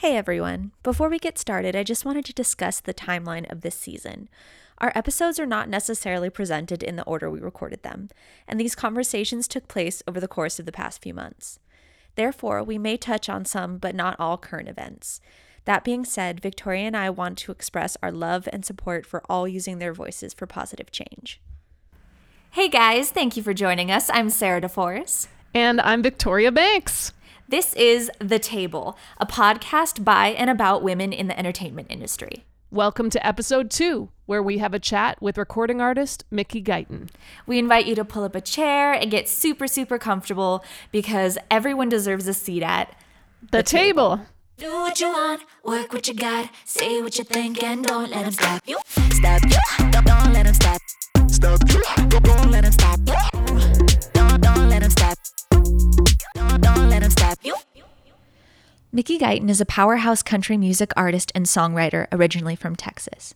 Hey everyone. Before we get started, I just wanted to discuss the timeline of this season. Our episodes are not necessarily presented in the order we recorded them, and these conversations took place over the course of the past few months. Therefore, we may touch on some but not all current events. That being said, Victoria and I want to express our love and support for all using their voices for positive change. Hey guys, thank you for joining us. I'm Sarah DeForest. And I'm Victoria Banks. This is The Table, a podcast by and about women in the entertainment industry. Welcome to episode two, where we have a chat with recording artist Mickey Guyton. We invite you to pull up a chair and get super, super comfortable because everyone deserves a seat at the, the table. table. Do what you want, work what you got, say what you think, and don't let them stop you. Stop you, don't, don't let them stop. Stop you, don't, don't let them stop you. Don't, don't let them stop. Let them you. Mickey Guyton is a powerhouse country music artist and songwriter originally from Texas.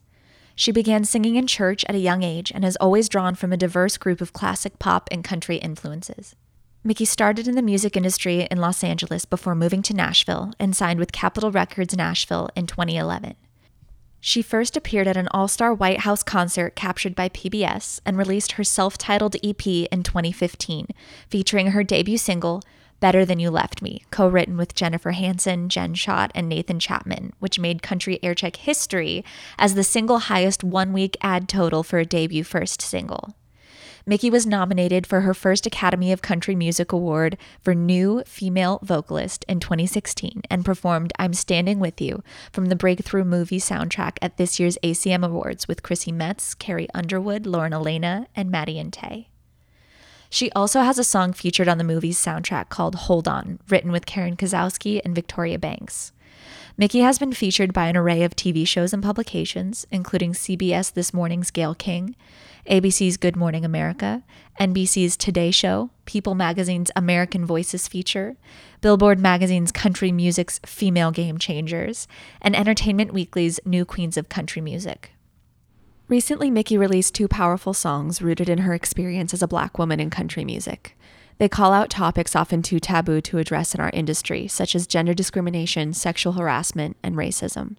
She began singing in church at a young age and has always drawn from a diverse group of classic pop and country influences. Mickey started in the music industry in Los Angeles before moving to Nashville and signed with Capitol Records Nashville in 2011. She first appeared at an all star White House concert captured by PBS and released her self titled EP in 2015, featuring her debut single, Better Than You Left Me, co written with Jennifer Hanson, Jen Schott, and Nathan Chapman, which made Country Aircheck history as the single highest one week ad total for a debut first single. Mickey was nominated for her first Academy of Country Music Award for New Female Vocalist in 2016 and performed I'm Standing With You from the Breakthrough Movie soundtrack at this year's ACM Awards with Chrissy Metz, Carrie Underwood, Lauren Alaina, and Maddie and Tay. She also has a song featured on the movie's soundtrack called Hold On, written with Karen Kosowski and Victoria Banks. Mickey has been featured by an array of TV shows and publications, including CBS This Morning's Gayle King, ABC's Good Morning America, NBC's Today Show, People Magazine's American Voices feature, Billboard Magazine's Country Music's Female Game Changers, and Entertainment Weekly's New Queens of Country Music. Recently, Mickey released two powerful songs rooted in her experience as a black woman in country music. They call out topics often too taboo to address in our industry, such as gender discrimination, sexual harassment, and racism.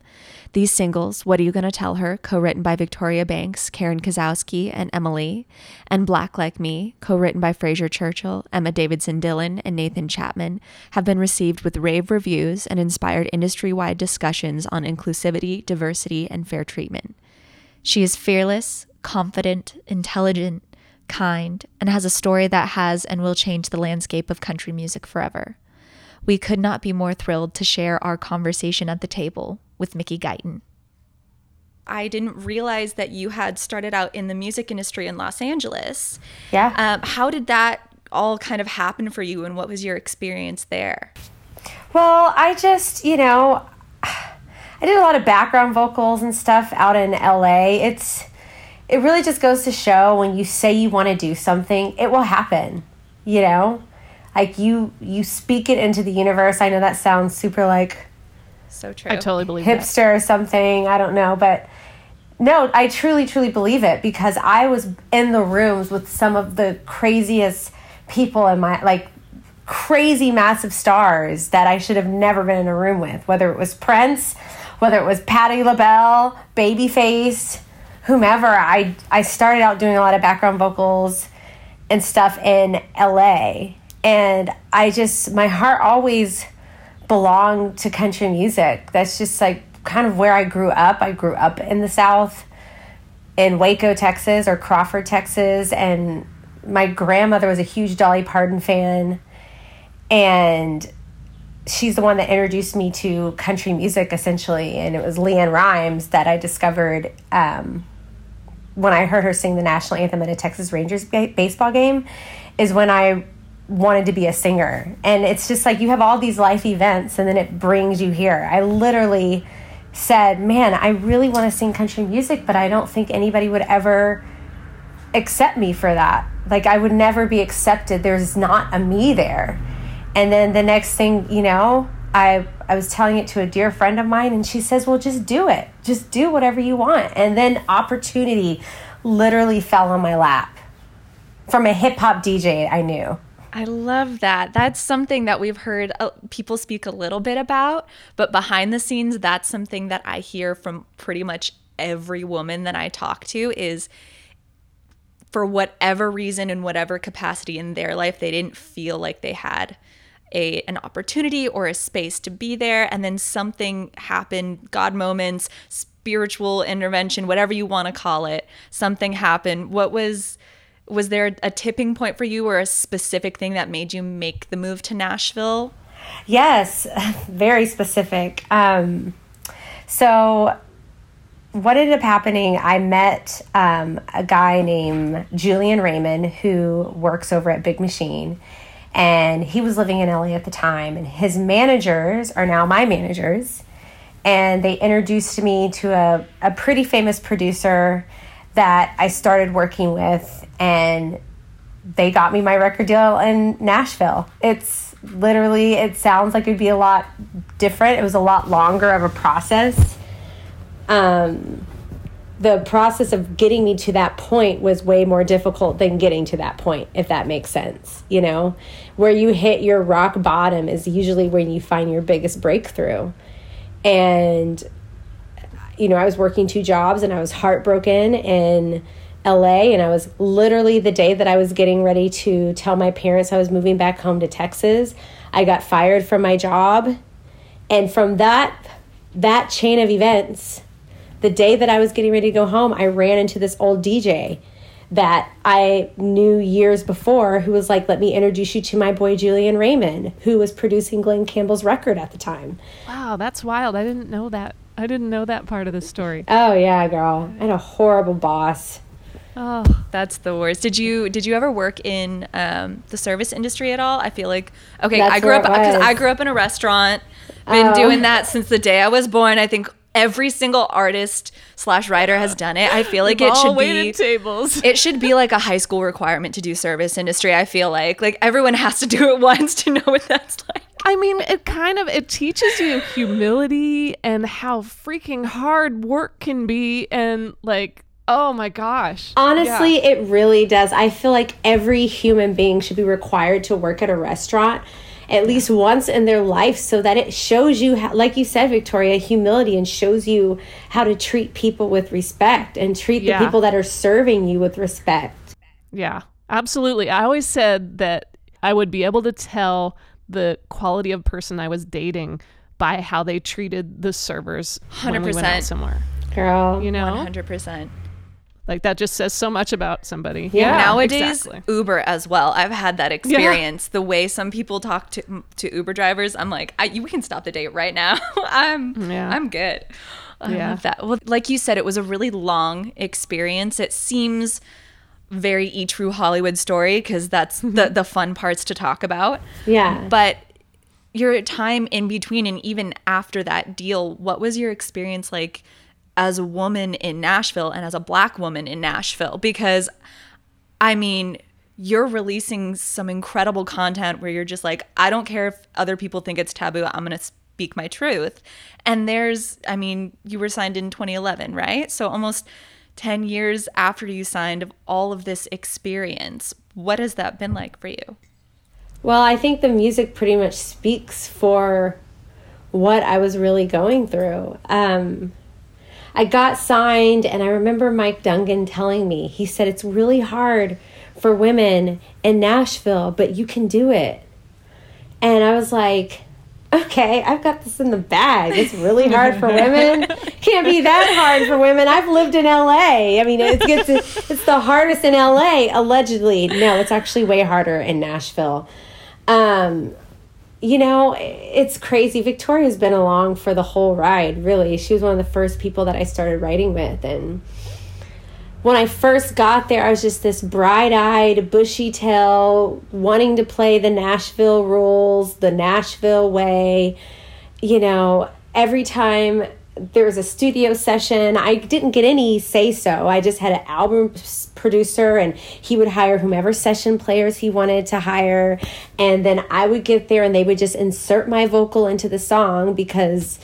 These singles, What Are You Gonna Tell Her, co written by Victoria Banks, Karen Kosowski, and Emily, and Black Like Me, co written by Fraser Churchill, Emma Davidson Dillon, and Nathan Chapman, have been received with rave reviews and inspired industry wide discussions on inclusivity, diversity, and fair treatment. She is fearless, confident, intelligent, kind, and has a story that has and will change the landscape of country music forever. We could not be more thrilled to share our conversation at the table with Mickey Guyton. I didn't realize that you had started out in the music industry in Los Angeles. Yeah. Um, how did that all kind of happen for you, and what was your experience there? Well, I just, you know, I did a lot of background vocals and stuff out in LA. It's it really just goes to show when you say you want to do something, it will happen. You know? Like you you speak it into the universe. I know that sounds super like so true. I totally believe hipster that. or something. I don't know, but no, I truly truly believe it because I was in the rooms with some of the craziest people in my like crazy massive stars that I should have never been in a room with, whether it was Prince, whether it was Patti LaBelle, Babyface, whomever. I I started out doing a lot of background vocals and stuff in LA. And I just my heart always belonged to country music. That's just like kind of where I grew up. I grew up in the South in Waco, Texas or Crawford, Texas and my grandmother was a huge Dolly Parton fan and she's the one that introduced me to country music essentially and it was LeAnn Rimes that I discovered um, when I heard her sing the national anthem at a Texas Rangers ba- baseball game is when I wanted to be a singer. And it's just like you have all these life events and then it brings you here. I literally said, Man, I really want to sing country music, but I don't think anybody would ever accept me for that. Like, I would never be accepted. There's not a me there. And then the next thing, you know, I I was telling it to a dear friend of mine and she says, "Well, just do it. Just do whatever you want." And then opportunity literally fell on my lap from a hip hop DJ I knew. I love that. That's something that we've heard uh, people speak a little bit about, but behind the scenes, that's something that I hear from pretty much every woman that I talk to is for whatever reason in whatever capacity in their life they didn't feel like they had a an opportunity or a space to be there and then something happened god moments spiritual intervention whatever you want to call it something happened what was was there a tipping point for you or a specific thing that made you make the move to Nashville? Yes, very specific. Um, so, what ended up happening, I met um, a guy named Julian Raymond who works over at Big Machine. And he was living in LA at the time. And his managers are now my managers. And they introduced me to a, a pretty famous producer that I started working with and they got me my record deal in Nashville. It's literally, it sounds like it'd be a lot different. It was a lot longer of a process. Um, the process of getting me to that point was way more difficult than getting to that point, if that makes sense. You know, where you hit your rock bottom is usually when you find your biggest breakthrough. And, you know, I was working two jobs and I was heartbroken and LA and I was literally the day that I was getting ready to tell my parents I was moving back home to Texas, I got fired from my job. And from that that chain of events, the day that I was getting ready to go home, I ran into this old DJ that I knew years before who was like, let me introduce you to my boy Julian Raymond, who was producing Glen Campbell's record at the time. Wow, that's wild. I didn't know that. I didn't know that part of the story. Oh yeah, girl. I had a horrible boss. Oh, that's the worst. Did you did you ever work in um, the service industry at all? I feel like okay, That's I grew up because I grew up in a restaurant. Been Oh. doing that since the day I was born. I think every single artist slash writer has done it. I feel like it All should waited be tables. it should be like a high school requirement to do service industry. I feel like like everyone has to do it once to know what that's like. I mean, it kind of it teaches you humility and how freaking hard work can be and like oh my gosh. Honestly, Yeah. it really does. I feel like every human being should be required to work at a restaurant at least once in their life so that it shows you how, like you said Victoria humility and shows you how to treat people with respect and treat Yeah. the people that are serving you with respect. Yeah, absolutely. I always said that I would be able to tell the quality of person I was dating by how they treated the servers when we went out 100%. somewhere. Girl. You know, 100%. Like that just says so much about somebody. Yeah. Nowadays, exactly. Uber as well. I've had that experience. The way some people talk to to Uber drivers, I'm like, I, you can stop the date right now. I'm Yeah. I'm good. I Yeah. love that. Well, like you said, it was a really long experience. It seems very e true Hollywood story because that's the mm-hmm. the fun parts to talk about. Yeah. But your time in between and even after that deal, what was your experience like as a woman in Nashville and as a black woman in Nashville? Because I mean, you're releasing some incredible content where you're just like, I don't care if other people think it's taboo, I'm going to speak my truth. And there's, I mean, you were signed in 2011, right? So almost 10 years after you signed of all of this experience. What has that been like for you? Well, I think the music pretty much speaks for what I was really going through. Um, I got signed, and I remember Mike Dungan telling me, he said, It's really hard for women in Nashville, but you can do it. And I was like, Okay, I've got this in the bag. It's really hard for women. Can't be that hard for women. I've lived in LA. I mean, it's it's, it's the hardest in LA, allegedly. No, it's actually way harder in Nashville. Um, you know, it's crazy. Victoria's been along for the whole ride, really. She was one of the first people that I started writing with. And when I first got there, I was just this bright eyed, bushy tail, wanting to play the Nashville rules, the Nashville way. You know, every time there was a studio session, I didn't get any say so. I just had an album producer, and he would hire whomever session players he wanted to hire. And then I would get there, and they would just insert my vocal into the song because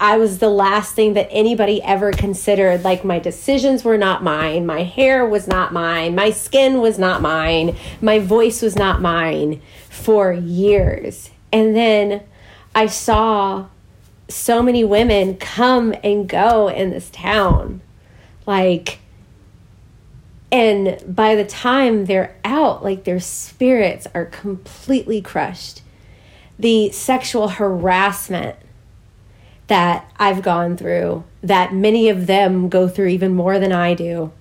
I was the last thing that anybody ever considered. Like, my decisions were not mine. My hair was not mine. My skin was not mine. My voice was not mine for years. And then I saw so many women come and go in this town. Like, and by the time they're out, like their spirits are completely crushed. The sexual harassment that I've gone through, that many of them go through even more than I do,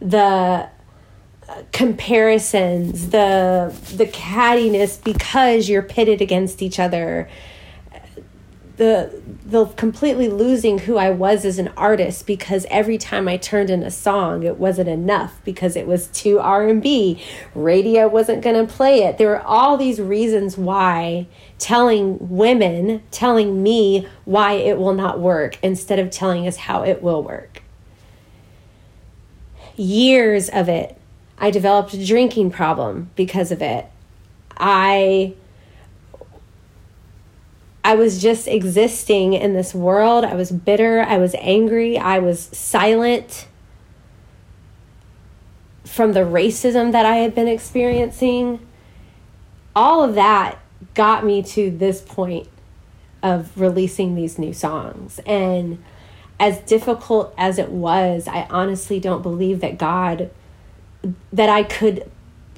the uh, comparisons, the the cattiness because you're pitted against each other, the the completely losing who I was as an artist because every time I turned in a song it wasn't enough because it was too R&B radio wasn't going to play it. There were all these reasons why telling women telling me why it will not work instead of telling us how it will work. Years of it I developed a drinking problem because of it. I I was just existing in this world. I was bitter. I was angry. I was silent from the racism that I had been experiencing. All of that got me to this point of releasing these new songs. And as difficult as it was, I honestly don't believe that God, that I could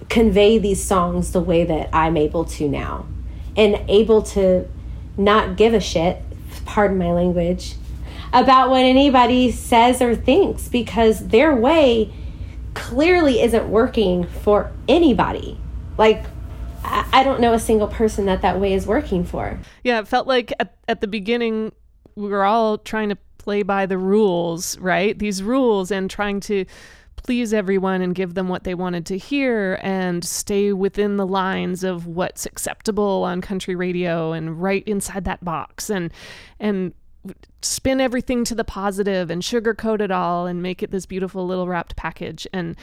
convey these songs the way that I'm able to now and able to not give a shit, pardon my language, about what anybody says or thinks because their way clearly isn't working for anybody. Like, I don't know a single person that that way is working for. Yeah, it felt like at, at the beginning, we were all trying to play by the rules, right? These rules and trying to please everyone and give them what they wanted to hear and stay within the lines of what's acceptable on country radio and right inside that box and and spin everything to the positive and sugarcoat it all and make it this beautiful little wrapped package. And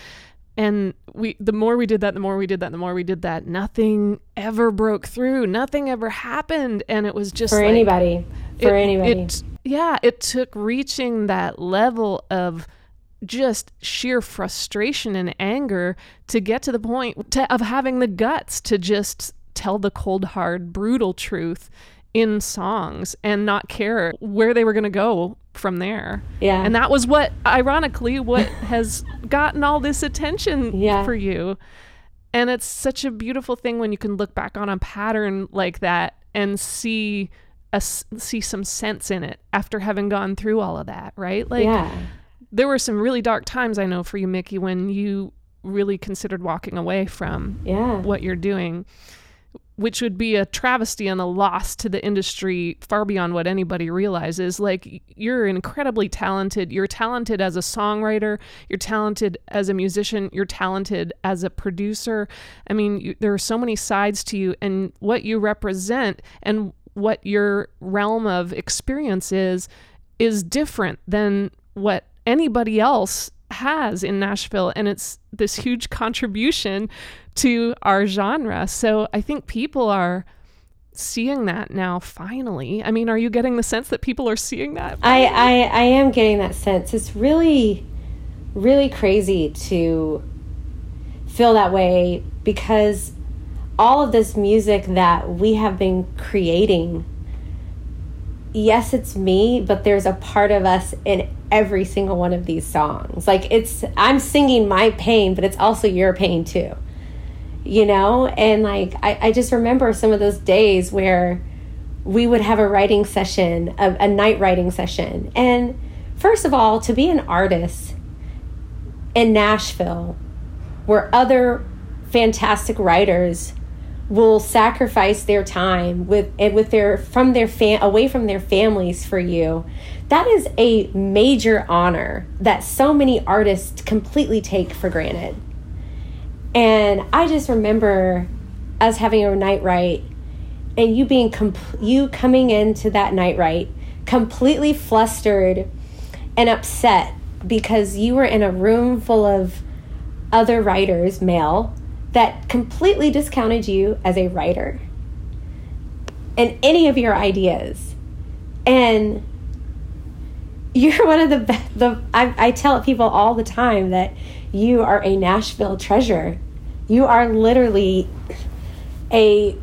and we the more we did that the more we did that the more we did that nothing ever broke through. Nothing ever happened. And it was just for like, anybody. For it, anybody. it, yeah it took reaching that level of just sheer frustration and anger to get to the point to, of having the guts to just tell the cold hard brutal truth in songs and not care where they were going to go from there. Yeah. And that was what ironically what has gotten all this attention yeah. for you. And it's such a beautiful thing when you can look back on a pattern like that and see a, see some sense in it after having gone through all of that, right? Like yeah there were some really dark times I know for you, Mickey, when you really considered walking away from yeah. what you're doing, which would be a travesty and a loss to the industry far beyond what anybody realizes. Like, you're incredibly talented. You're talented as a songwriter, you're talented as a musician, you're talented as a producer. I mean, you, there are so many sides to you, and what you represent and what your realm of experience is is different than what anybody else has in Nashville. And it's this huge contribution to our genre. So I think people are seeing that now finally. I mean, are you getting the sense that people are seeing that? I, I, I am getting that sense. It's really, really crazy to feel that way because all of this music that we have been creating yes, it's me, but there's a part of us in every single one of these songs. Like it's I'm singing my pain, but it's also your pain too. You know? And like I, I just remember some of those days where we would have a writing session, a, a night writing session. And first of all, to be an artist in Nashville where other fantastic writers will sacrifice their time with eh, with their from their fam away from their families for you. That is a major honor that so many artists completely take for granted. And i just remember us having a night right and you being comp- you coming into that night right completely flustered and upset because you were in a room full of other writers male that completely discounted you as a writer and any of your ideas. And you're one of the best. The I, I tell people all the time that you are a Nashville treasure. You are literally a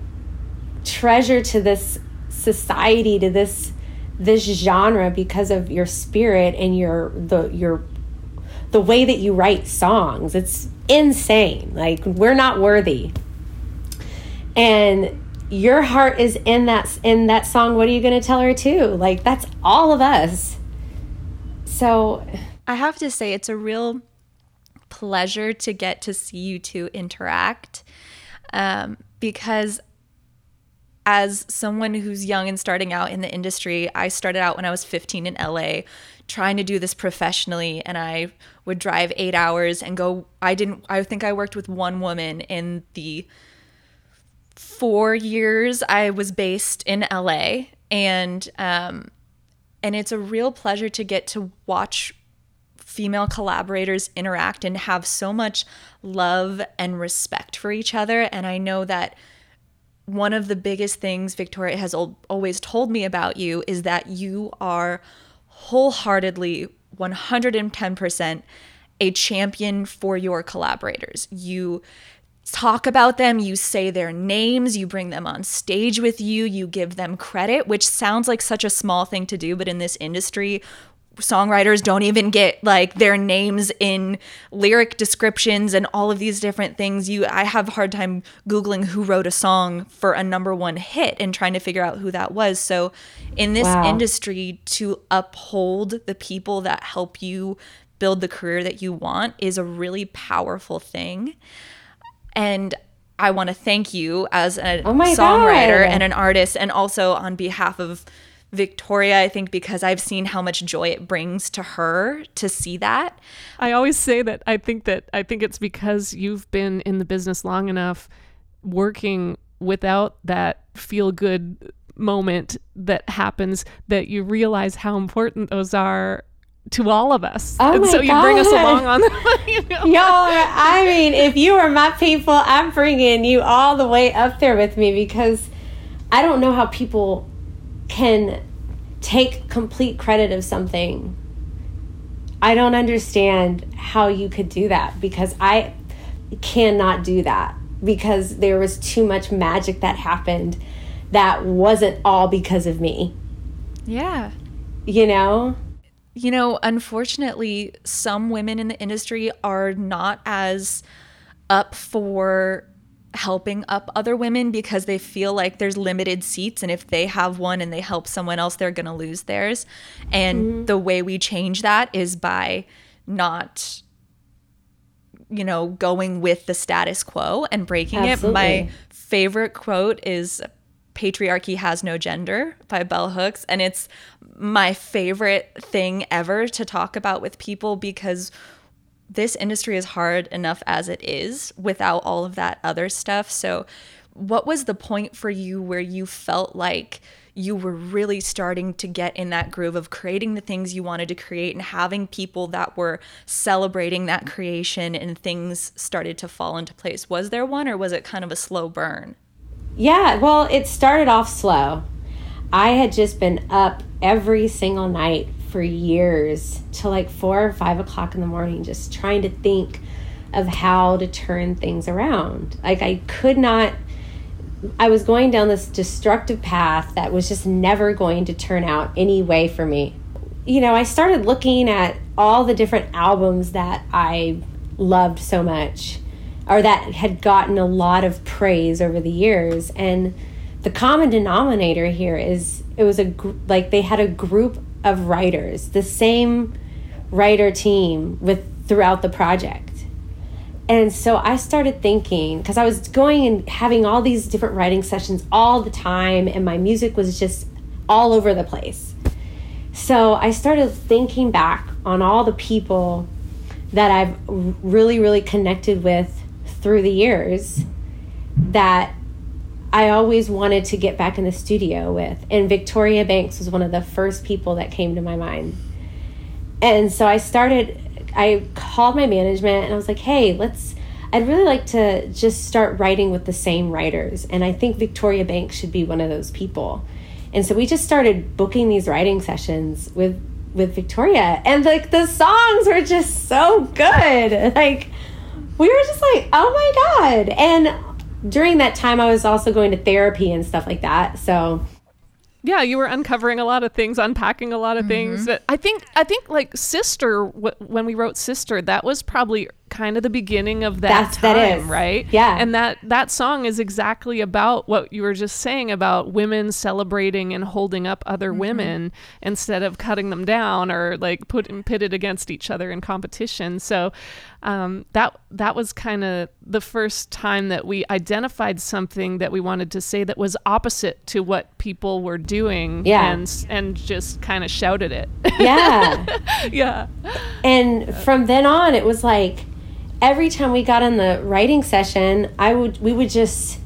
treasure to this society, to this this genre because of your spirit and your the your the way that you write songs. It's insane. Like we're not worthy. And your heart is in that in that song. What are you going to tell her too? Like that's all of us. So I have to say it's a real pleasure to get to see you two interact um, because as someone who's young and starting out in the industry, I started out when I was 15 in LA trying to do this professionally and I would drive 8 hours and go I didn't I think I worked with one woman in the 4 years I was based in LA and um and it's a real pleasure to get to watch female collaborators interact and have so much love and respect for each other. And I know that one of the biggest things Victoria has always told me about you is that you are wholeheartedly 110% a champion for your collaborators. You talk about them, you say their names, you bring them on stage with you, you give them credit, which sounds like such a small thing to do, but in this industry, songwriters don't even get like their names in lyric descriptions and all of these different things you i have a hard time googling who wrote a song for a number one hit and trying to figure out who that was so in this wow. industry to uphold the people that help you build the career that you want is a really powerful thing and i want to thank you as a oh songwriter God. and an artist and also on behalf of Victoria, I think because I've seen how much joy it brings to her to see that. I always say that I think that I think it's because you've been in the business long enough working without that feel good moment that happens that you realize how important those are to all of us. Oh and my so you God. bring us along on you know? Yo, I mean, if you are my people, I'm bringing you all the way up there with me because I don't know how people can take complete credit of something. I don't understand how you could do that because I cannot do that because there was too much magic that happened that wasn't all because of me. Yeah. You know? You know, unfortunately, some women in the industry are not as up for helping up other women because they feel like there's limited seats and if they have one and they help someone else they're going to lose theirs and mm-hmm. the way we change that is by not you know going with the status quo and breaking Absolutely. it my favorite quote is patriarchy has no gender by bell hooks and it's my favorite thing ever to talk about with people because this industry is hard enough as it is without all of that other stuff. So, what was the point for you where you felt like you were really starting to get in that groove of creating the things you wanted to create and having people that were celebrating that creation and things started to fall into place? Was there one or was it kind of a slow burn? Yeah, well, it started off slow. I had just been up every single night for years till like four or five o'clock in the morning, just trying to think of how to turn things around. Like I could not. I was going down this destructive path that was just never going to turn out any way for me. You know, I started looking at all the different albums that I loved so much or that had gotten a lot of praise over the years and the common denominator here is it was a like they had a group of writers, the same writer team with throughout the project. And so I started thinking because I was going and having all these different writing sessions all the time, and my music was just all over the place. So I started thinking back on all the people that I've really, really connected with through the years that I always wanted to get back in the studio with. And Victoria Banks was one of the first people that came to my mind. And so I started, I called my management and I was like, hey, let's, I'd really like to just start writing with the same writers. And I think Victoria Banks should be one of those people. And so we just started booking these writing sessions with with Victoria. And like the songs were just so good. Like we were just like, oh my God. And during that time, I was also going to therapy and stuff like that. So yeah you were uncovering a lot of things unpacking a lot of things mm-hmm. that i think i think like sister w- when we wrote sister that was probably kind of the beginning of that That's- time that right? Yeah. and that that song is exactly about what you were just saying about women celebrating and holding up other mm-hmm. women instead of cutting them down or like putting pitted against each other in competition. So um, that that was kind of the first time that we identified something that we wanted to say that was opposite to what people were doing Yeah. and and just kind of shouted it yeah. yeah and from then on it was like every time we got in the writing session i would we would just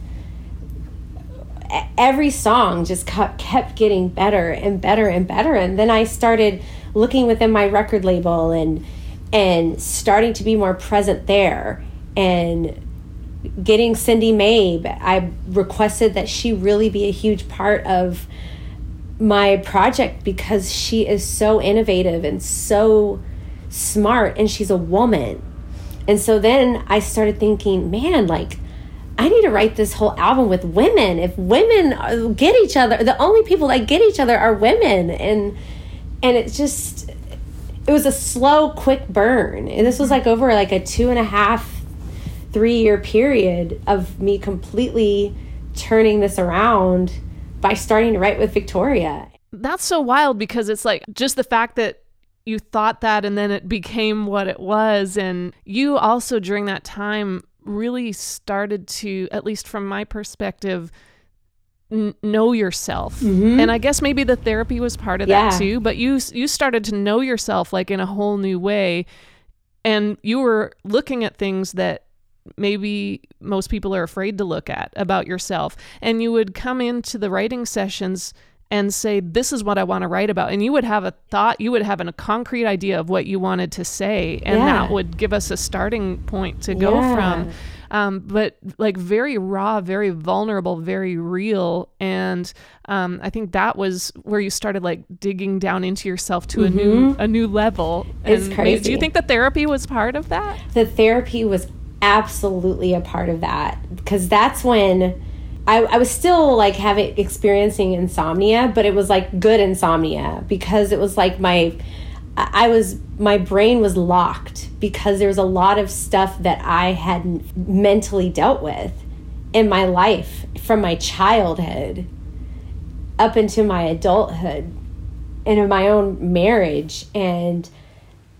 every song just kept getting better and better and better and then i started looking within my record label and and starting to be more present there and getting cindy mabe i requested that she really be a huge part of my project because she is so innovative and so smart and she's a woman. And so then I started thinking, man, like I need to write this whole album with women. If women get each other, the only people that get each other are women. And and it's just it was a slow, quick burn. And this was hmm. like over like a two and a half, three year period of me completely turning this around by starting to write with Victoria. that's so wild because it's like just the fact that you thought that and then it became what it was and you also during that time really started to at least from my perspective n- know yourself. Mm-hmm. And i guess maybe the therapy was part of that too but you you started to know yourself like in a whole new way. And you were looking at things that maybe most people are afraid to look at about yourself. And you would come into the writing sessions and say this is what i want to write about. And you would have a thought you would have an, a concrete idea of what you wanted to say and Yeah. that would give us a starting point to go Yeah. from um, but like very raw very vulnerable very real. And um, i think that was where you started like digging down into yourself to a new a new level. Mm-hmm. It's and maybe- do you think the therapy was part of that? The therapy was absolutely a part of that. Because that's when I, I was still like having experiencing insomnia but it was like good insomnia because it was like my I was my brain was locked because there was a lot of stuff that I hadn't mentally dealt with in my life from my childhood up into my adulthood and in my own marriage. And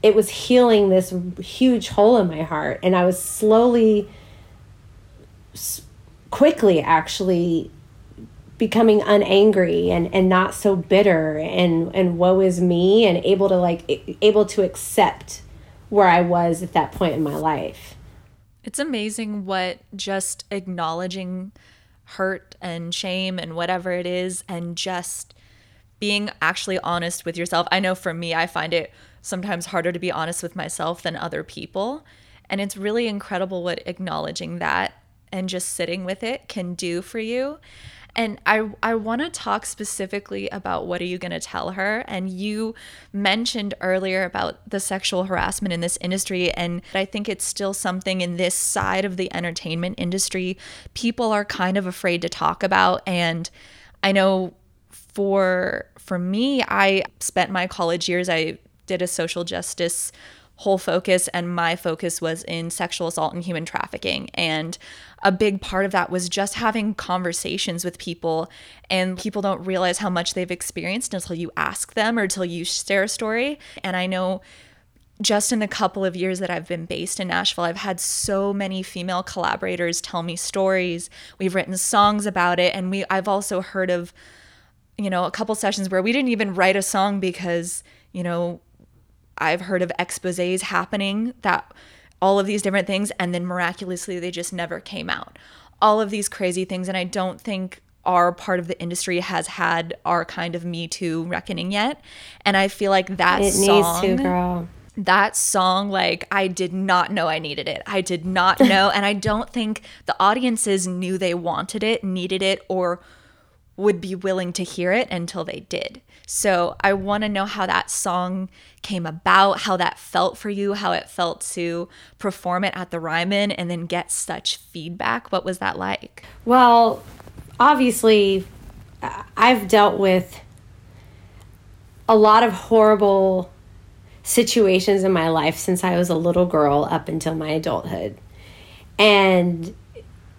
it was healing this huge hole in my heart. And i was slowly quickly actually becoming unangry and and not so bitter and and woe is me and able to like able to accept where i was at that point in my life It's amazing what just acknowledging hurt and shame and whatever it is, and just being actually honest with yourself. I know for me, I find it sometimes harder to be honest with myself than other people. And it's really incredible what acknowledging that and just sitting with it can do for you. And I I want to talk specifically about what are you going to tell her? And you mentioned earlier about the sexual harassment in this industry and I think it's still something in this side of the entertainment industry people are kind of afraid to talk about and I know for for me I spent my college years I did a social justice whole focus and my focus was in sexual assault and human trafficking and a big part of that was just having conversations with people and people don't realize how much they've experienced until you ask them or until you share a story and i know just in the couple of years that I've been based in Nashville, I've had so many female collaborators tell me stories. We've written songs about it and we I've also heard of you know, a couple sessions where we didn't even write a song because, you know, I've heard of exposés happening that all of these different things and then miraculously they just never came out. All of these crazy things and I don't think our part of the industry has had our kind of Me Too reckoning yet. And I feel like that it song needs to girl that song like i did not know i needed it i did not know and i don't think the audiences knew they wanted it needed it or would be willing to hear it until they did. So I want to know how that song came about, how that felt for you, how it felt to perform it at the Ryman and then get such feedback. What was that like? Well, obviously, I've dealt with a lot of horrible situations in my life since I was a little girl up until my adulthood. And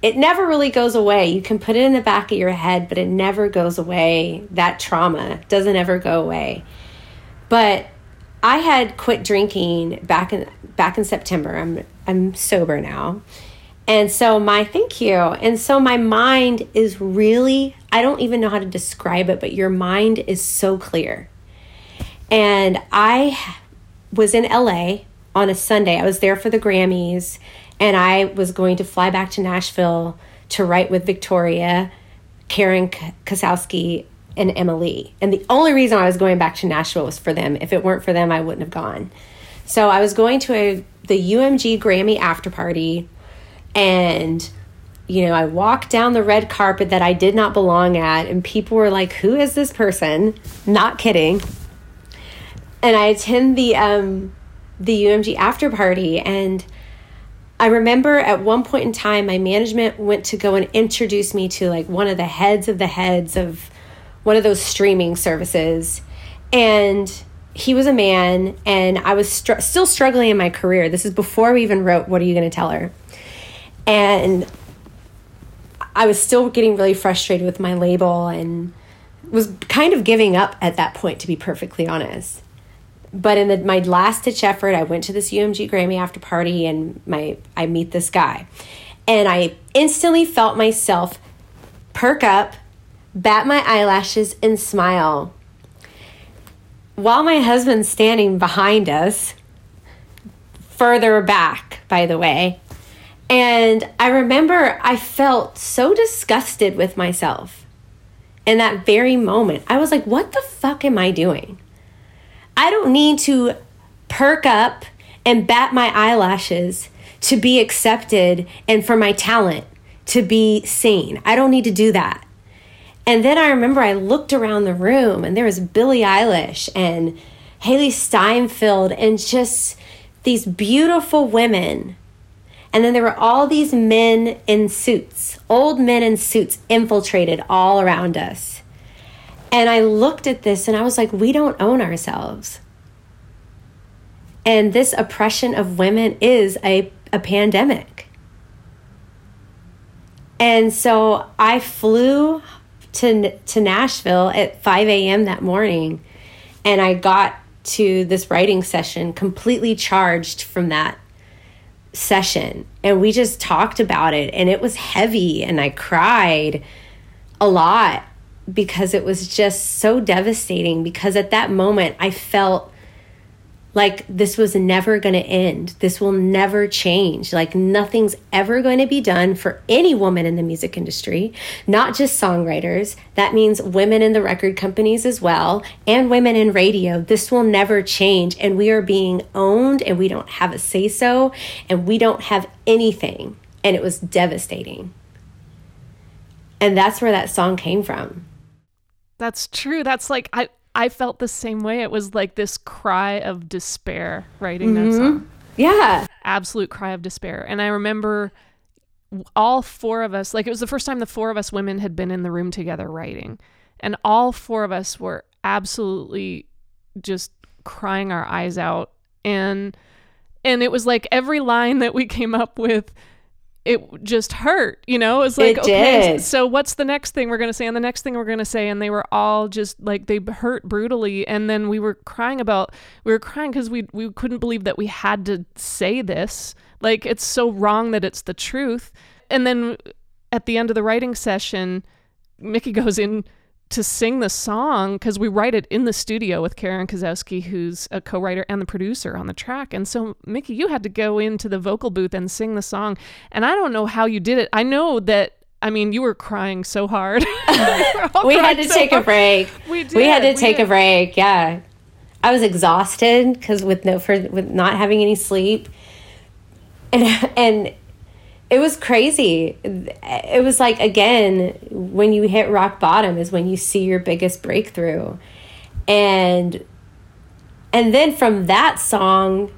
it never really goes away. You can put it in the back of your head, but it never goes away. That trauma doesn't ever go away. But I had quit drinking back in back in September. I'm I'm sober now. And so my thank you. And so my mind is really I don't even know how to describe it, but your mind is so clear. And I was in LA on a Sunday. I was there for the Grammys and I was going to fly back to Nashville to write with Victoria, Karen Kosowski, and Emily. And the only reason I was going back to Nashville was for them. If it weren't for them, I wouldn't have gone. So I was going to a, the UMG Grammy after party, and you know, I walked down the red carpet that I did not belong at, and people were like, "Who is this person?" Not kidding. And I attend the um, the UMG after party, and I remember at one point in time, my management went to go and introduce me to like one of the heads of the heads of one of those streaming services. And he was a man, and I was str- still struggling in my career. This is before we even wrote What Are You Going to Tell Her? And I was still getting really frustrated with my label and was kind of giving up at that point, to be perfectly honest but in the, my last ditch effort, I went to this UMG Grammy after party and my I meet this guy. And I instantly felt myself perk up, bat my eyelashes, and smile. While my husband's standing behind us, further back, by the way. And I remember I felt so disgusted with myself in that very moment. I was like, what the fuck am I doing? I don't need to perk up and bat my eyelashes to be accepted and for my talent to be seen. I don't need to do that. And then I remember I looked around the room and there was Billie Eilish and Hailee Steinfeld and just these beautiful women. And then there were all these men in suits, old men in suits infiltrated all around us. And I looked at this and I was like, we don't own ourselves. And this oppression of women is a, a pandemic. And so I flew to, to Nashville at 5 a.m. that morning and I got to this writing session completely charged from that session. And we just talked about it and it was heavy and I cried a lot because it was just so devastating because at that moment I felt like this was never going to end. This will never change. Like nothing's ever going to be done for any woman in the music industry, not just songwriters. That means women in the record companies as well, and women in radio. This will never change. And we are being owned, and we don't have a say so, and we don't have anything. And it was devastating. And that's where that song came from. That's true. That's like I I felt the same way. It was like this cry of despair writing mm-hmm. that song. Yeah. Absolute cry of despair. And I remember all four of us, like it was the first time the four of us women had been in the room together writing. And all four of us were absolutely just crying our eyes out. And and it was like every line that we came up with it just hurt, you know? It was like, it okay, did. so what's the next thing we're going to say and the next thing we're going to say? And they were all just like, they hurt brutally. And then we were crying about, we were crying because we, we couldn't believe that we had to say this. Like, it's so wrong that it's the truth. And then at the end of the writing session, Mickey goes in to sing the song because we write it in the studio with Karen Kosowski, who's a co-writer and the producer on the track. And so, Mickey, you had to go into the vocal booth and sing the song. And I don't know how you did it. I know that. I mean, you were crying so hard. we had to so take hard. a break. We did. We had to we take did. a break. Yeah, I was exhausted because with no for with not having any sleep, and and it was crazy. It was like again, when you hit rock bottom is when you see your biggest breakthrough. And and then from that song,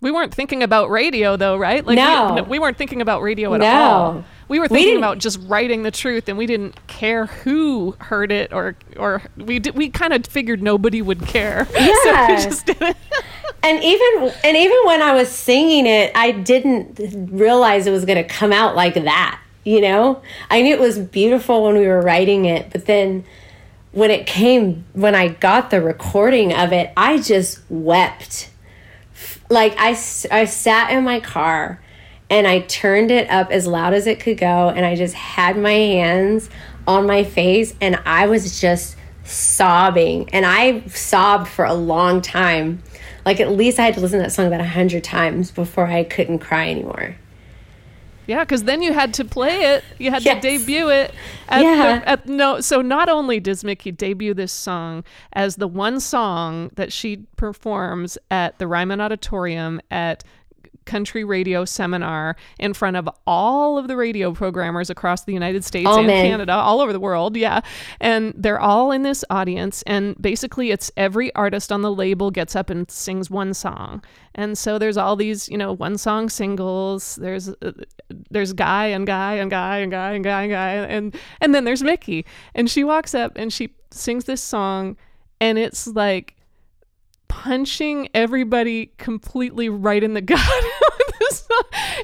we weren't thinking about radio though, right? Like No. we, we weren't thinking about radio at No. all. We were thinking didn't- about just writing the truth, and we didn't care who heard it, or or we did, we kind of figured nobody would care. so Yeah. we just did it. and even and even when I was singing it, I didn't realize it was going to come out like that. You know, I knew it was beautiful when we were writing it, but then when it came, when I got the recording of it, I just wept. Like I, I sat in my car and I turned it up as loud as it could go, and I just had my hands on my face, and I was just sobbing, and I sobbed for a long time. Like at least I had to listen to that song about a hundred times before I couldn't cry anymore. Yeah, because then you had to play it. You had Yes. to debut it. At Yeah. The, at, no, so not only does Mickey debut this song as the one song that she performs at the Ryman Auditorium at country radio seminar in front of all of the radio programmers across the United States All and men. Canada, all over the world. Yeah. And they're all in this audience. And basically, it's every artist on the label gets up and sings one song. And so there's all these, you know, one song singles. There's uh, there's guy and guy and guy and guy and guy and guy and and then there's Mickey. And she walks up and she sings this song and it's like punching everybody completely right in the gut.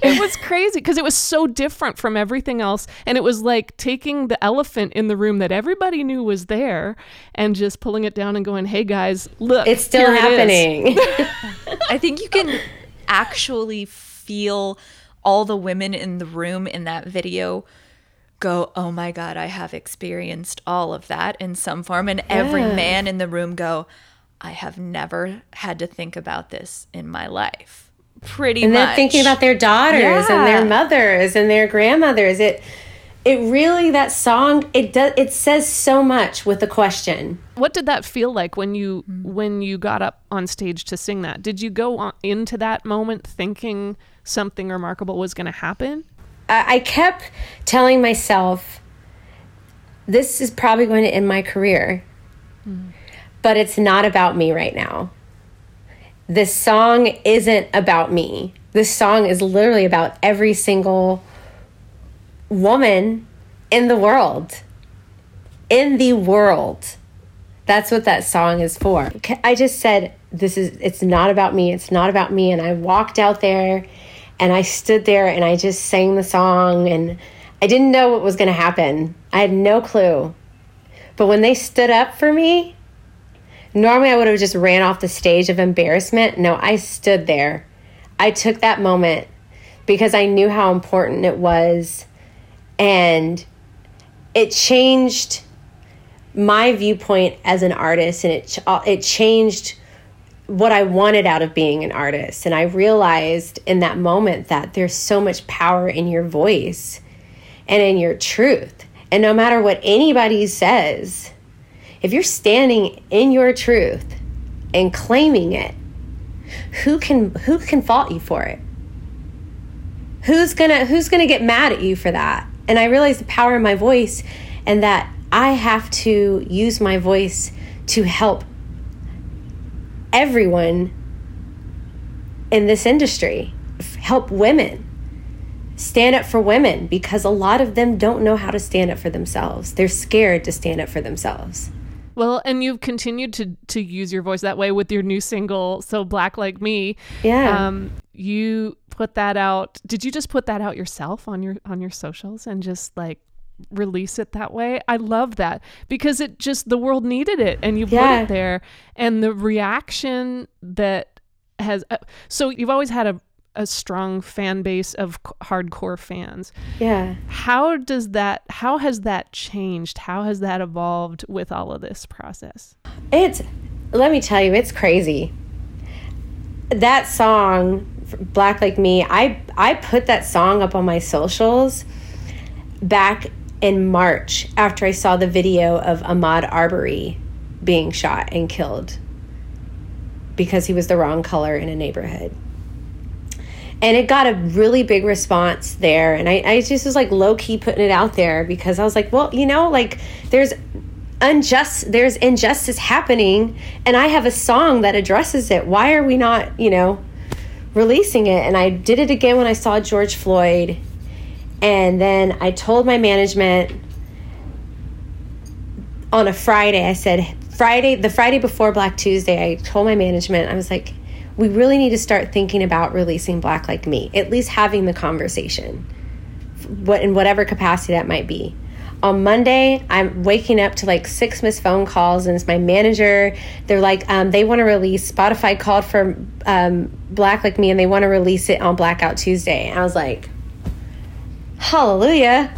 it was crazy because it was so different from everything else. And it was like taking the elephant in the room that everybody knew was there and just pulling it down and going, hey guys, look. It's still here it is." happening. I think you can actually feel all the women in the room in that video go, "Oh my god, I have experienced all of that in some form." And every man in the room go, "I have never had to think about this in my life." Pretty and much. they're thinking about their daughters and their mothers and their grandmothers. It it really that song it does it says so much with the question. What did that feel like when you mm-hmm. when you got up on stage to sing that? Did you go on, into that moment thinking something remarkable was going to happen? I, I kept telling myself, this is probably going to end my career, mm. But it's not about me right now. This song isn't about me. This song is literally about every single woman in the world. In the world. That's what that song is for. I just said, this is, it's not about me. It's not about me. And I walked out there and I stood there and I just sang the song and I didn't know what was going to happen. I had no clue. But when they stood up for me, normally I would have just ran off the stage of embarrassment. No, I stood there. I took that moment because I knew how important it was and it changed my viewpoint as an artist and it uh, it changed what I wanted out of being an artist and I realized in that moment that there's so much power in your voice and in your truth and no matter what anybody says if you're standing in your truth and claiming it who can who can fault you for it? Who's gonna who's gonna get mad at you for that? And i realized the power in my voice and that i have to use my voice to help everyone in this industry. Help women. Stand up for women because a lot of them don't know how to stand up for themselves. They're scared to stand up for themselves Well, and you've continued to to use your voice that way with your new single, "So Black Like Me." Yeah. Um, you put that out. Did you just put that out yourself on your on your socials and just like release it that way? I love that because it just the world needed it, and you put it there, and the reaction that has. Uh, so you've always had a a strong fan base of c- hardcore fans yeah how does that how has that changed how has that evolved with all of this process It's let me tell you, it's crazy. That song, Black Like Me, I I put that song up on my socials back in March after I saw the video of Ahmaud Arbery being shot and killed because he was the wrong color in a neighborhood. And it got a really big response there. And I, I just was like low-key putting it out there because i was like well you know like there's unjust there's injustice happening and i have a song that addresses it. Why are we not you know releasing it? And i did it again when i saw george floyd. And then i told my management on a friday i said friday the friday before black tuesday i told my management i was like we really need to start thinking about releasing black like me at least having the conversation what in whatever capacity that might be. On monday i'm waking up to like six missed phone calls and it's my manager. They're like um, they want to release spotify called for um, black like me and they want to release it on blackout tuesday. And i was like hallelujah.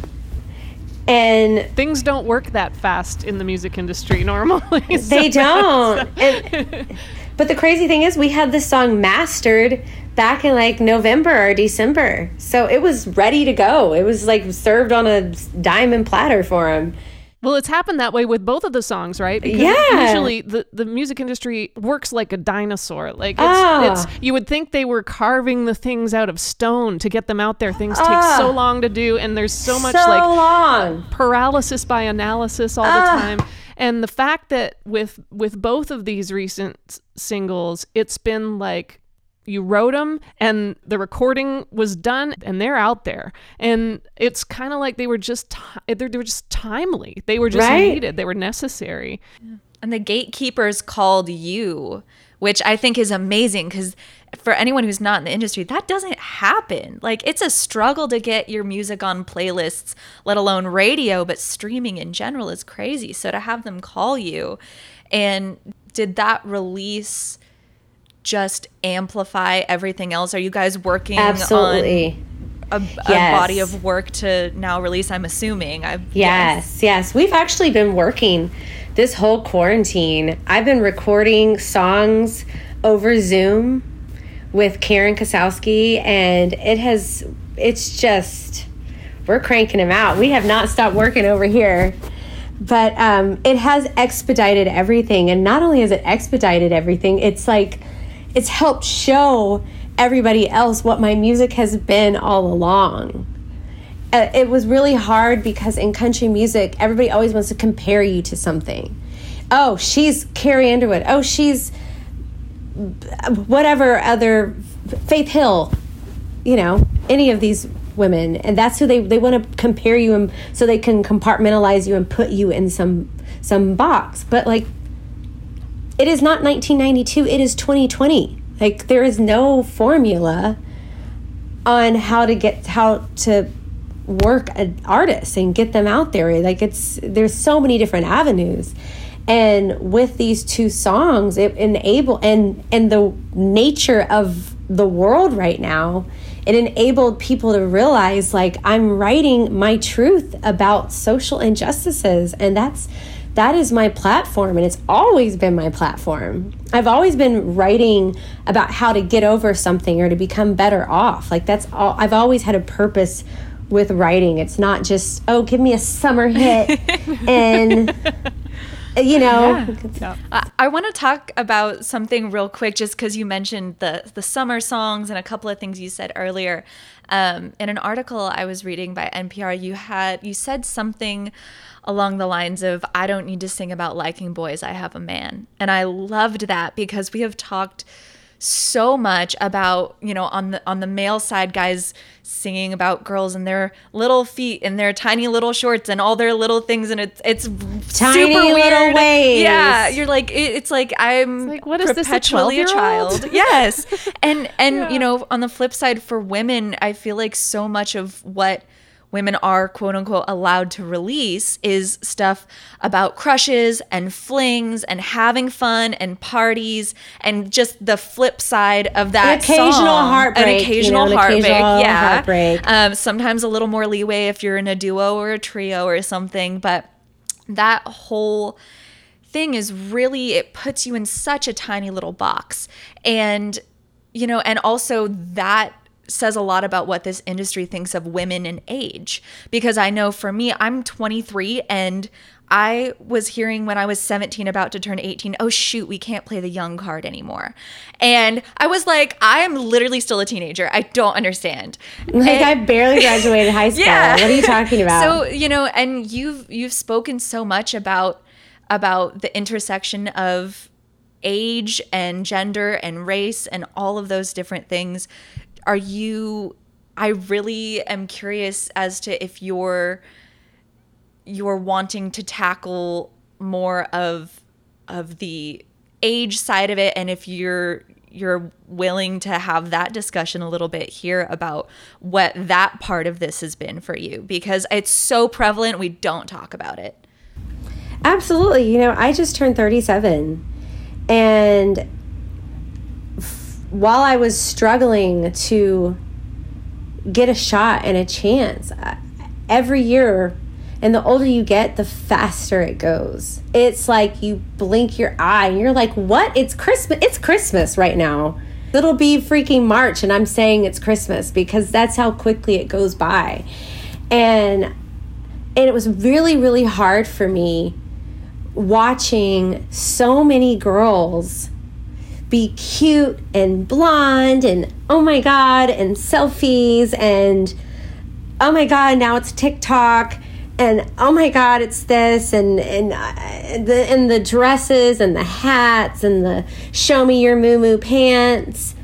And Things don't work that fast in the music industry normally. they so- don't. And, but the crazy thing is we had this song mastered back in like november or december so it was ready to go it was like served on a diamond platter for him Well, it's happened that way with both of the songs, right? Because Yeah. Usually, the, the music industry works like a dinosaur. Like it's, Ah. it's you would think they were carving the things out of stone to get them out there. Things take Ah. so long to do, and there's so much so like long paralysis by analysis all the Ah. time. And the fact that with with both of these recent s- singles, it's been like you wrote them and the recording was done and they're out there. And it's kind of like they were just ti- eh, they they were just timely. They were just Right. needed. They were necessary. And the gatekeepers called you, which I think is amazing because for anyone who's not in the industry, that doesn't happen. Like, it's a struggle to get your music on playlists, let alone radio, but streaming in general is crazy. So to have them call you, and did that release just amplify everything else? Are you guys working absolutely on a, a Yes. body of work to now release? I'm assuming. I Yes, yes. We've actually been working this whole quarantine. I've been recording songs over Zoom with Karen Kosowski, and it has, it's just, we're cranking them out. We have not stopped working over here. But um, it has expedited everything. And not only has it expedited everything, it's like, it's helped show everybody else what my music has been all along uh, it was really hard because in country music, everybody always wants to compare you to something. Oh, she's Carrie Underwood. Oh, she's whatever other Faith Hill. You know, any of these women, and that's who they they want to compare you, and so they can compartmentalize you and put you in some some box. But like, it is not 1992. It is 2020. Like, there is no formula on how to get how to work an artist and get them out there like it's there's so many different avenues and with these two songs it enable and and the nature of the world right now it enabled people to realize like i'm writing my truth about social injustices and that's that is my platform and it's always been my platform. I've always been writing about how to get over something or to become better off. Like that's all i've always had a purpose with writing. It's not just oh give me a summer hit and you know I, I want to talk about something real quick, just because you mentioned the the summer songs and a couple of things you said earlier. Um, in an article I was reading by NPR, you had you said something along the lines of "I don't need to sing about liking boys, I have a man," and I loved that because we have talked so much about you know on the on the male side guys singing about girls and their little feet and their tiny little shorts and all their little things and it's it's Tiny super little weird. Ways. yeah you're like it, it's like i'm like, what is this, a perpetually a child. yes. And and you know on the flip side for women i feel like so much of what women are quote unquote allowed to release is stuff about crushes and flings and having fun and parties and just the flip side of that an occasional song. heartbreak, an you occasional know, an heartbreak occasional yeah heartbreak. um, sometimes a little more leeway if you're in a duo or a trio or something but that whole thing is really it puts you in such a tiny little box and you know and also that says a lot about what this industry thinks of women and age because i know for me i'm 23 and I was hearing when I was 17, about to turn 18, oh shoot, we can't play the young card anymore. And I was like, I am literally still a teenager. I don't understand. Like And- I barely graduated high school. Yeah. What are you talking about? So, you know, and you've you've spoken so much about about the intersection of age and gender and race and all of those different things. Are you I really am curious as to if you're you're wanting to tackle more of of the age side of it and if you're you're willing to have that discussion a little bit here about what that part of this has been for you because it's so prevalent we don't talk about it. Absolutely. You know, I just turned 37. And while I was struggling to get a shot and a chance, every year, and the older you get, the faster it goes. It's like you blink your eye and you're like, what? It's Christmas. It's Christmas right now. It'll be freaking March, and I'm saying it's Christmas because that's how quickly it goes by. And and it was really really hard for me watching so many girls be cute and blonde and oh my god and selfies and oh my god now it's TikTok and oh my god it's this and and uh, the and the dresses and the hats and the show me your moo moo pants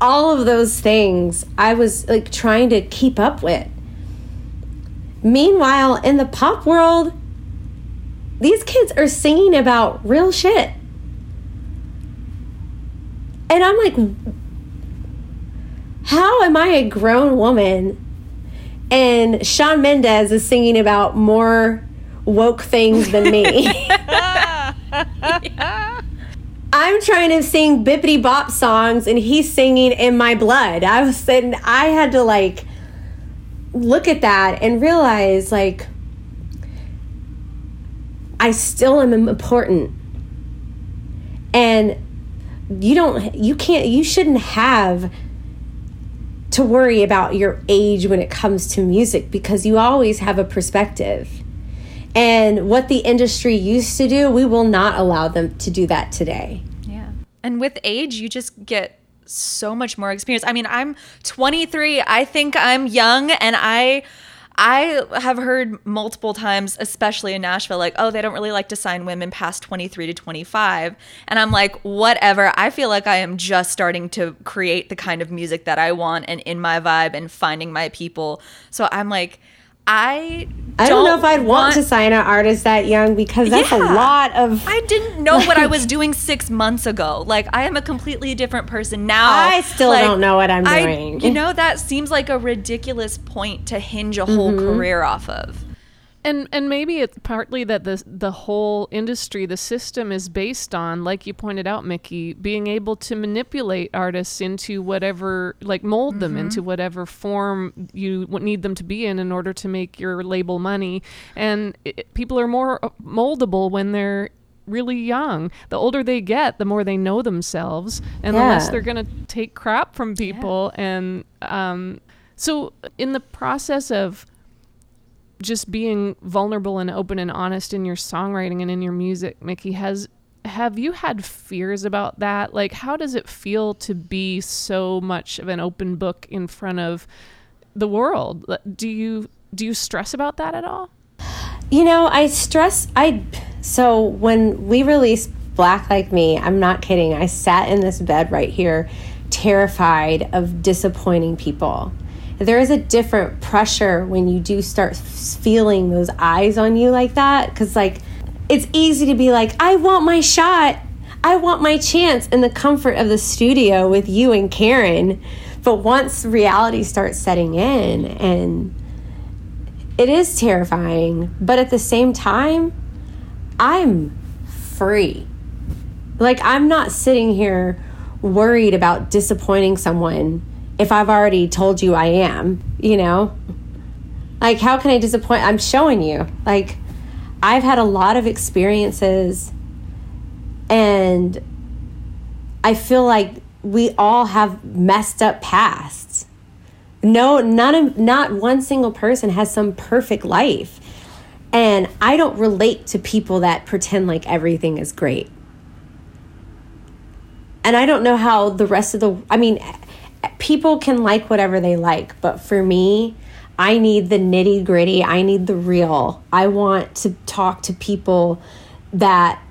all of those things I was like trying to keep up with Meanwhile, in the pop world, these kids are singing about real shit. And I'm like, how am I a grown woman and Shawn Mendes is singing about more woke things than me? I'm trying to sing bippity bop songs and he's singing in my blood. I was saying I had to like look at that and realize like I still am important. And you don't you can't you shouldn't have to worry about your age when it comes to music because you always have a perspective. And what the industry used to do, we will not allow them to do that today. Yeah. And with age, you just get so much more experience. I mean, I'm 23. I think I'm young and I I have heard multiple times, especially in Nashville, like, oh, they don't really like to sign women past 23 to 25. And I'm like, whatever. I feel like I am just starting to create the kind of music that I want and in my vibe and finding my people. So I'm like, I I don't, know if I'd want, to sign an artist that young because that's a lot of I didn't know what I was doing six months ago. Like I am a completely different person now. I still Like, don't know what I'm I- doing. You know, that seems like a ridiculous point to hinge a whole Mm-hmm. career off of. And and maybe it's partly that the the whole industry, the system is based on, like you pointed out, Mickey, being able to manipulate artists into whatever, like mold them into whatever form you need them to be in in order to make your label money. And it, people are more uh, moldable when they're really young. The older they get, the more they know themselves, and the less they're gonna take crap from people. And um, so, in the process of just being vulnerable and open and honest in your songwriting and in your music, Mickey, has have you had fears about that? Like how does it feel to be so much of an open book in front of the world? Do you do you stress about that at all? You know, I stress I so when we released Black Like Me, I'm not kidding. I sat in this bed right here terrified of disappointing people. There is a different pressure when you do start feeling those eyes on you like that cuz like it's easy to be like I want my shot. I want my chance in the comfort of the studio with you and Karen. But once reality starts setting in and it is terrifying, but at the same time, I'm free. Like, I'm not sitting here worried about disappointing someone if I've already told you I am, you know? Like, how can I disappoint? I'm showing you. Like, I've had a lot of experiences, and I feel like we all have messed up pasts no none of not one single person has some perfect life And I don't relate to people that pretend like everything is great. And I don't know how the rest of the, I mean, people can like whatever they like, but for me, I need the nitty gritty. I need the real. I want to talk to people that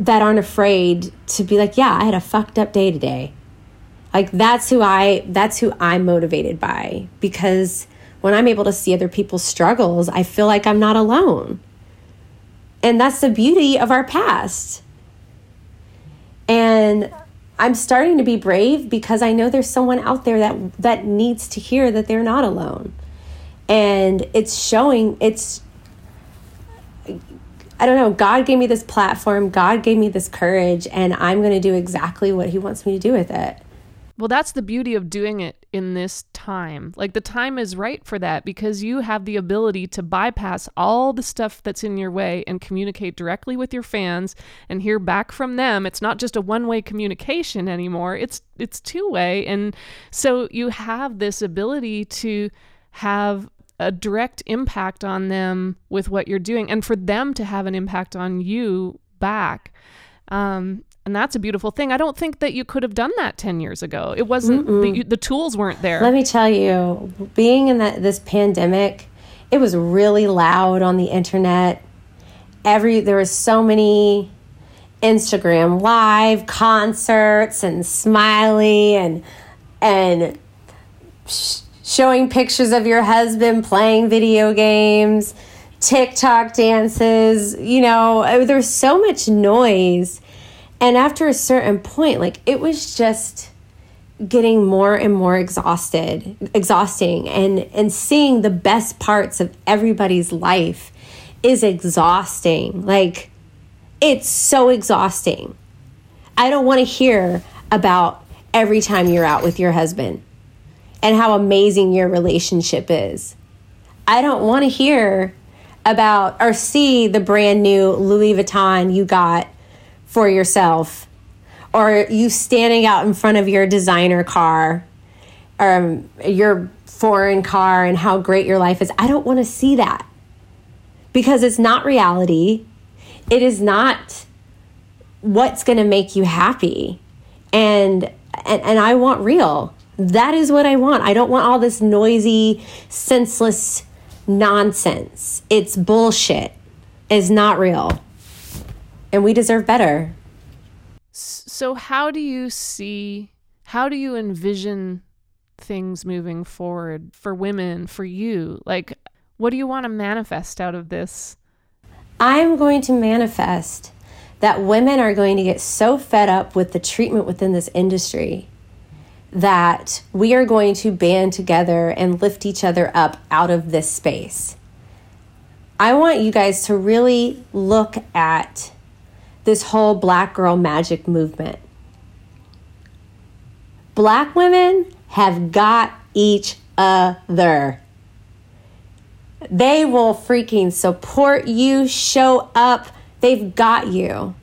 that aren't afraid to be like, yeah, I had a fucked up day today. Like that's who I that's who I'm motivated by because when I'm able to see other people's struggles, I feel like I'm not alone. And that's the beauty of our past. And I'm starting to be brave because I know there's someone out there that that needs to hear that they're not alone. And it's showing it's I don't know, God gave me this platform, God gave me this courage and I'm going to do exactly what he wants me to do with it. Well, that's the beauty of doing it in this time. Like the time is right for that because you have the ability to bypass all the stuff that's in your way and communicate directly with your fans and hear back from them. It's not just a one-way communication anymore. It's it's two-way and so you have this ability to have a direct impact on them with what you're doing and for them to have an impact on you back. Um, and that's a beautiful thing. I don't think that you could have done that 10 years ago. It wasn't, the, the, tools weren't there. Let me tell you, being in that, this pandemic, it was really loud on the internet. Every, there was so many Instagram live concerts and smiley and, and sh- showing pictures of your husband playing video games, TikTok dances, you know, there's so much noise and after a certain point, like it was just getting more and more exhausted, exhausting and and seeing the best parts of everybody's life is exhausting. Like it's so exhausting. I don't want to hear about every time you're out with your husband and how amazing your relationship is. I don't want to hear about or see the brand new Louis Vuitton you got for yourself or you standing out in front of your designer car or um, your foreign car and how great your life is. I don't want to see that because it's not reality. It is not what's going to make you happy. And, and and I want real. That is what I want. I don't want all this noisy, senseless nonsense. It's bullshit. It's not real and we deserve better. So, how do you see, how do you envision things moving forward for women, for you? Like, what do you want to manifest out of this? I'm going to manifest that women are going to get so fed up with the treatment within this industry that we are going to band together and lift each other up out of this space. I want you guys to really look at this whole black girl magic movement. Black women have got each other. They will freaking support you, show up. They've got you.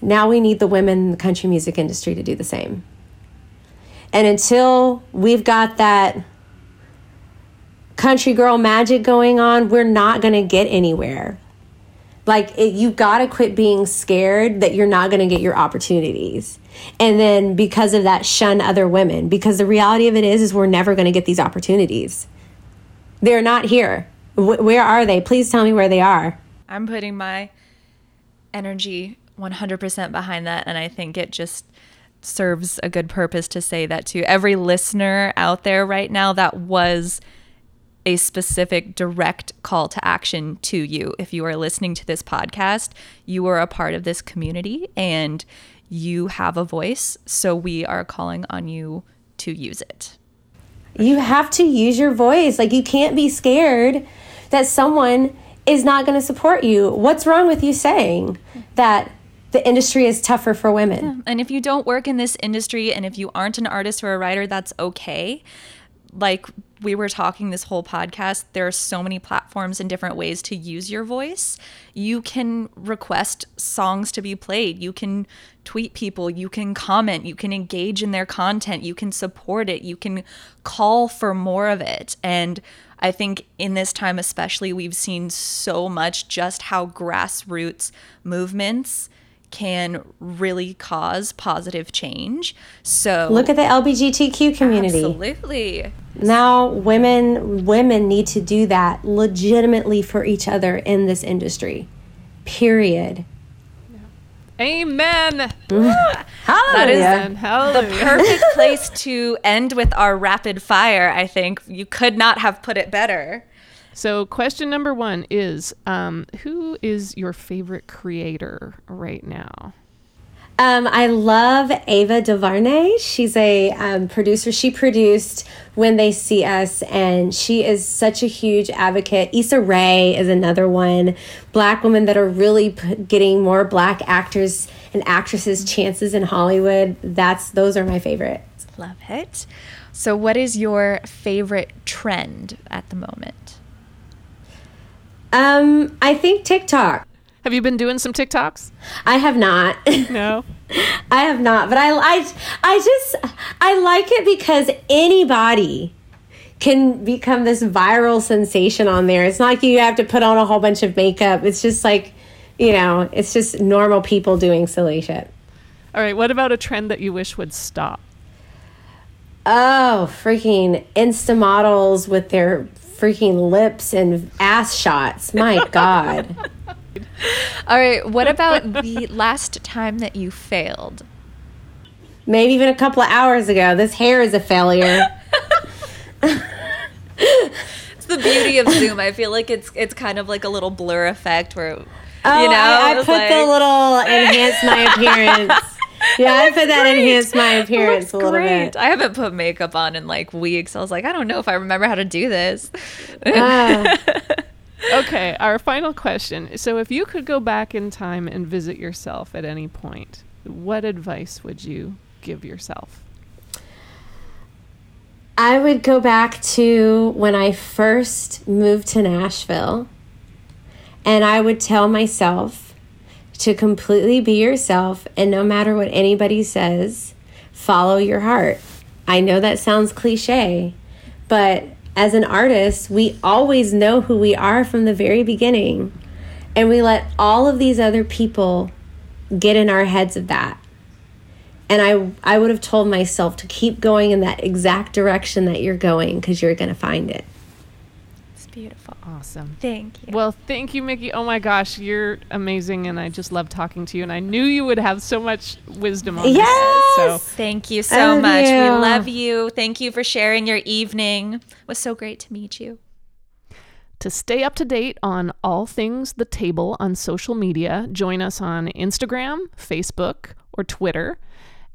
Now we need the women in the country music industry to do the same. And until we've got that country girl magic going on, we're not going to get anywhere. Like it, you got to quit being scared that you're not going to get your opportunities. And then because of that shun other women because the reality of it is is we're never going to get these opportunities. They're not here. W- where are they? Please tell me where they are. I'm putting my energy 100% behind that and I think it just serves a good purpose to say that to every listener out there right now that was a specific direct call to action to you. If you are listening to this podcast, you are a part of this community and you have a voice. So we are calling on you to use it. You have to use your voice. Like, you can't be scared that someone is not going to support you. What's wrong with you saying that the industry is tougher for women? Yeah. And if you don't work in this industry and if you aren't an artist or a writer, that's okay like we were talking this whole podcast, there are so many platforms and different ways to use your voice. You can request songs to be played. You can tweet people. You can comment. You can engage in their content. You can support it. You can call for more of it. And I think in this time, especially, we've seen so much just how grassroots movements can really cause positive change. So Look at the LGBTQ community. absolutely. Now women women need to do that legitimately for each other in this industry. Period. Amen. That Hallelujah. is And hallelujah. perfect place to end with our rapid fire. I think you could not have put it better. So, question number one is um, Who is your favorite creator right now? Um, I love Ava DuVernay. She's a um, producer. She produced When They See Us, and she is such a huge advocate. Issa Rae is another one. Black women that are really p- getting more black actors and actresses chances in Hollywood. That's those are my favorites. Love it. So, what is your favorite trend at the moment? Um, I think TikTok. Have you been doing some TikToks? I have not. No. I have not, but I, I, I just, I like it because anybody can become this viral sensation on there. It's not like you have to put on a whole bunch of makeup. It's just like, you know, it's just normal people doing silly shit. All right. What about a trend that you wish would stop? Oh, freaking Insta models with their freaking lips and ass shots. My God. All right. What about the last time that you failed? Maybe even a couple of hours ago. This hair is a failure. It's the beauty of Zoom. I feel like it's it's kind of like a little blur effect where Oh, you know I, I put like- the little enhance my appearance. Yeah, I put that great. enhance my appearance Looks a little great. bit. I haven't put makeup on in like weeks. I was like, I don't know if I remember how to do this. Ah. Okay. Our final question. So, if you could go back in time and visit yourself at any point, what advice would you give yourself? I would go back to when I first moved to Nashville and I would tell myself to completely be yourself and no matter what anybody says, follow your heart. I know that sounds cliche, but as an artist, we always know who we are from the very beginning. And we let all of these other people get in our heads of that. And I I would have told myself to keep going in that exact direction that you're going because you're going to find it. It's beautiful. Awesome. Thank you. Well, thank you, Mickey. Oh my gosh, you're amazing, and I just love talking to you. And I knew you would have so much wisdom on this. Yes! So Thank you so Love much. We love you. Thank you for sharing your evening. It was so great to meet you. To stay up to date on all things The Table on social media, join us on Instagram, Facebook, or Twitter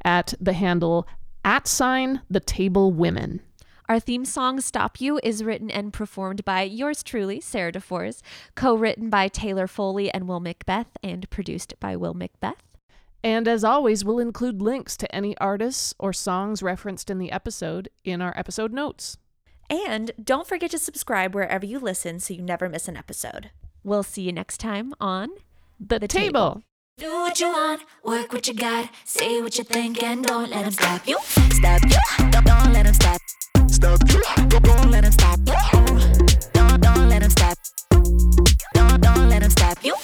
at the handle at sign The Table Women. Our theme song, Stop You, is written and performed by yours truly, Sarah DeForest, co written by Taylor Foley and Will Macbeth, and produced by Will Macbeth. And as always, we'll include links to any artists or songs referenced in the episode in our episode notes. And don't forget to subscribe wherever you listen so you never miss an episode. We'll see you next time on The, The table. Table. Do what you want, work what you got, say what you think, and don't let them stop you. Stop you, don't, don't let them stop. Stop you, don't, don't let them stop you. Don't, don't let them stop. Don't, don't let them stop you.